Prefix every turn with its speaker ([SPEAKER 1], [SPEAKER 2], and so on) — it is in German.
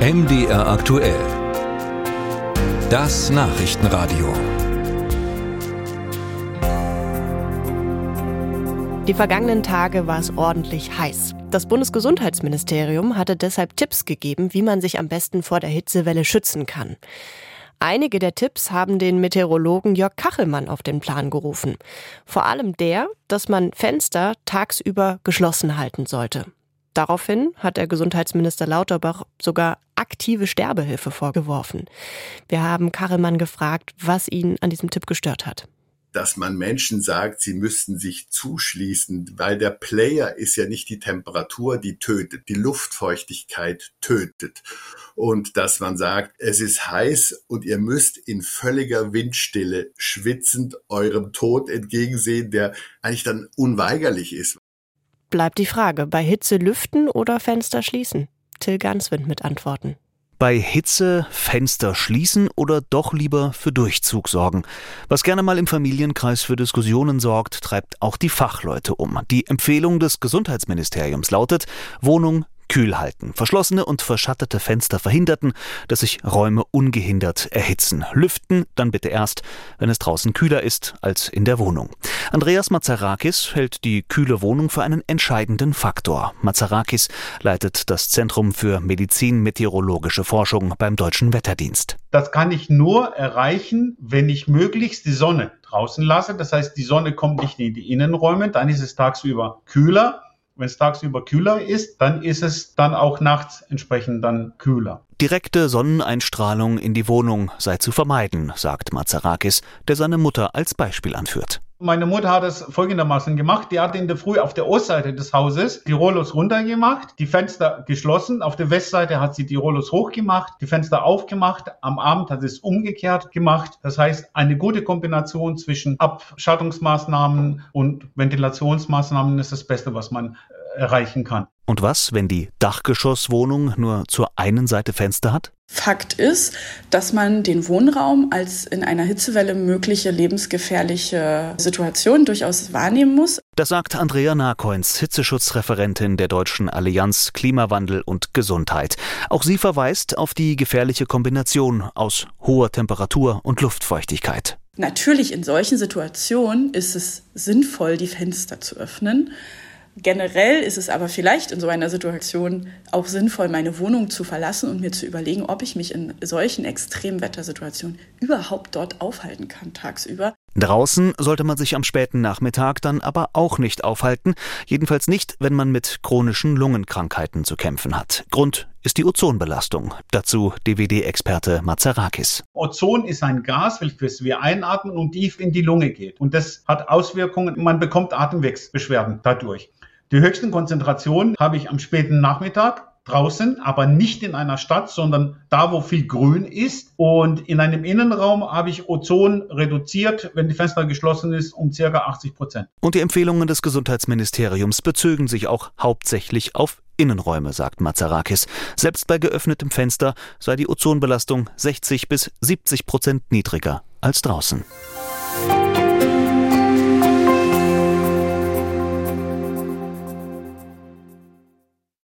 [SPEAKER 1] MDR aktuell. Das Nachrichtenradio.
[SPEAKER 2] Die vergangenen Tage war es ordentlich heiß. Das Bundesgesundheitsministerium hatte deshalb Tipps gegeben, wie man sich am besten vor der Hitzewelle schützen kann. Einige der Tipps haben den Meteorologen Jörg Kachelmann auf den Plan gerufen. Vor allem der, dass man Fenster tagsüber geschlossen halten sollte. Daraufhin hat der Gesundheitsminister Lauterbach sogar aktive Sterbehilfe vorgeworfen. Wir haben Kachelmann gefragt, was ihn an diesem Tipp gestört hat
[SPEAKER 3] dass man Menschen sagt, sie müssten sich zuschließen, weil der Player ist ja nicht die Temperatur, die tötet, die Luftfeuchtigkeit tötet. Und dass man sagt, es ist heiß und ihr müsst in völliger Windstille schwitzend eurem Tod entgegensehen, der eigentlich dann unweigerlich ist.
[SPEAKER 2] Bleibt die Frage, bei Hitze lüften oder Fenster schließen? Till Ganswind mit Antworten.
[SPEAKER 4] Bei Hitze Fenster schließen oder doch lieber für Durchzug sorgen. Was gerne mal im Familienkreis für Diskussionen sorgt, treibt auch die Fachleute um. Die Empfehlung des Gesundheitsministeriums lautet Wohnung kühl halten. Verschlossene und verschattete Fenster verhinderten, dass sich Räume ungehindert erhitzen. Lüften dann bitte erst, wenn es draußen kühler ist als in der Wohnung. Andreas Mazarakis hält die kühle Wohnung für einen entscheidenden Faktor. Mazarakis leitet das Zentrum für Medizin-Meteorologische Forschung beim Deutschen Wetterdienst.
[SPEAKER 5] Das kann ich nur erreichen, wenn ich möglichst die Sonne draußen lasse. Das heißt, die Sonne kommt nicht in die Innenräume, dann ist es tagsüber kühler wenn es tagsüber kühler ist, dann ist es dann auch nachts entsprechend dann kühler.
[SPEAKER 4] Direkte Sonneneinstrahlung in die Wohnung sei zu vermeiden, sagt Mazarakis, der seine Mutter als Beispiel anführt.
[SPEAKER 5] Meine Mutter hat es folgendermaßen gemacht. Die hat in der Früh auf der Ostseite des Hauses die Rollos runtergemacht, die Fenster geschlossen. Auf der Westseite hat sie die Rollos hochgemacht, die Fenster aufgemacht. Am Abend hat sie es umgekehrt gemacht. Das heißt, eine gute Kombination zwischen Abschattungsmaßnahmen und Ventilationsmaßnahmen ist das Beste, was man erreichen kann.
[SPEAKER 4] Und was, wenn die Dachgeschosswohnung nur zur einen Seite Fenster hat?
[SPEAKER 6] Fakt ist, dass man den Wohnraum als in einer Hitzewelle mögliche lebensgefährliche Situation durchaus wahrnehmen muss.
[SPEAKER 4] Das sagt Andrea Narkoins, Hitzeschutzreferentin der Deutschen Allianz Klimawandel und Gesundheit. Auch sie verweist auf die gefährliche Kombination aus hoher Temperatur und Luftfeuchtigkeit.
[SPEAKER 6] Natürlich in solchen Situationen ist es sinnvoll, die Fenster zu öffnen. Generell ist es aber vielleicht in so einer Situation auch sinnvoll, meine Wohnung zu verlassen und mir zu überlegen, ob ich mich in solchen extremen Wettersituationen überhaupt dort aufhalten kann tagsüber.
[SPEAKER 4] Draußen sollte man sich am späten Nachmittag dann aber auch nicht aufhalten, jedenfalls nicht, wenn man mit chronischen Lungenkrankheiten zu kämpfen hat. Grund ist die Ozonbelastung. Dazu DWD-Experte Mazarakis.
[SPEAKER 5] Ozon ist ein Gas, welches wir einatmen und tief in die Lunge geht. Und das hat Auswirkungen, man bekommt Atemwegsbeschwerden dadurch. Die höchsten Konzentrationen habe ich am späten Nachmittag draußen, aber nicht in einer Stadt, sondern da, wo viel Grün ist. Und in einem Innenraum habe ich Ozon reduziert, wenn die Fenster geschlossen ist, um circa 80 Prozent.
[SPEAKER 4] Und die Empfehlungen des Gesundheitsministeriums bezögen sich auch hauptsächlich auf Innenräume, sagt Mazarakis. Selbst bei geöffnetem Fenster sei die Ozonbelastung 60 bis 70 Prozent niedriger als draußen.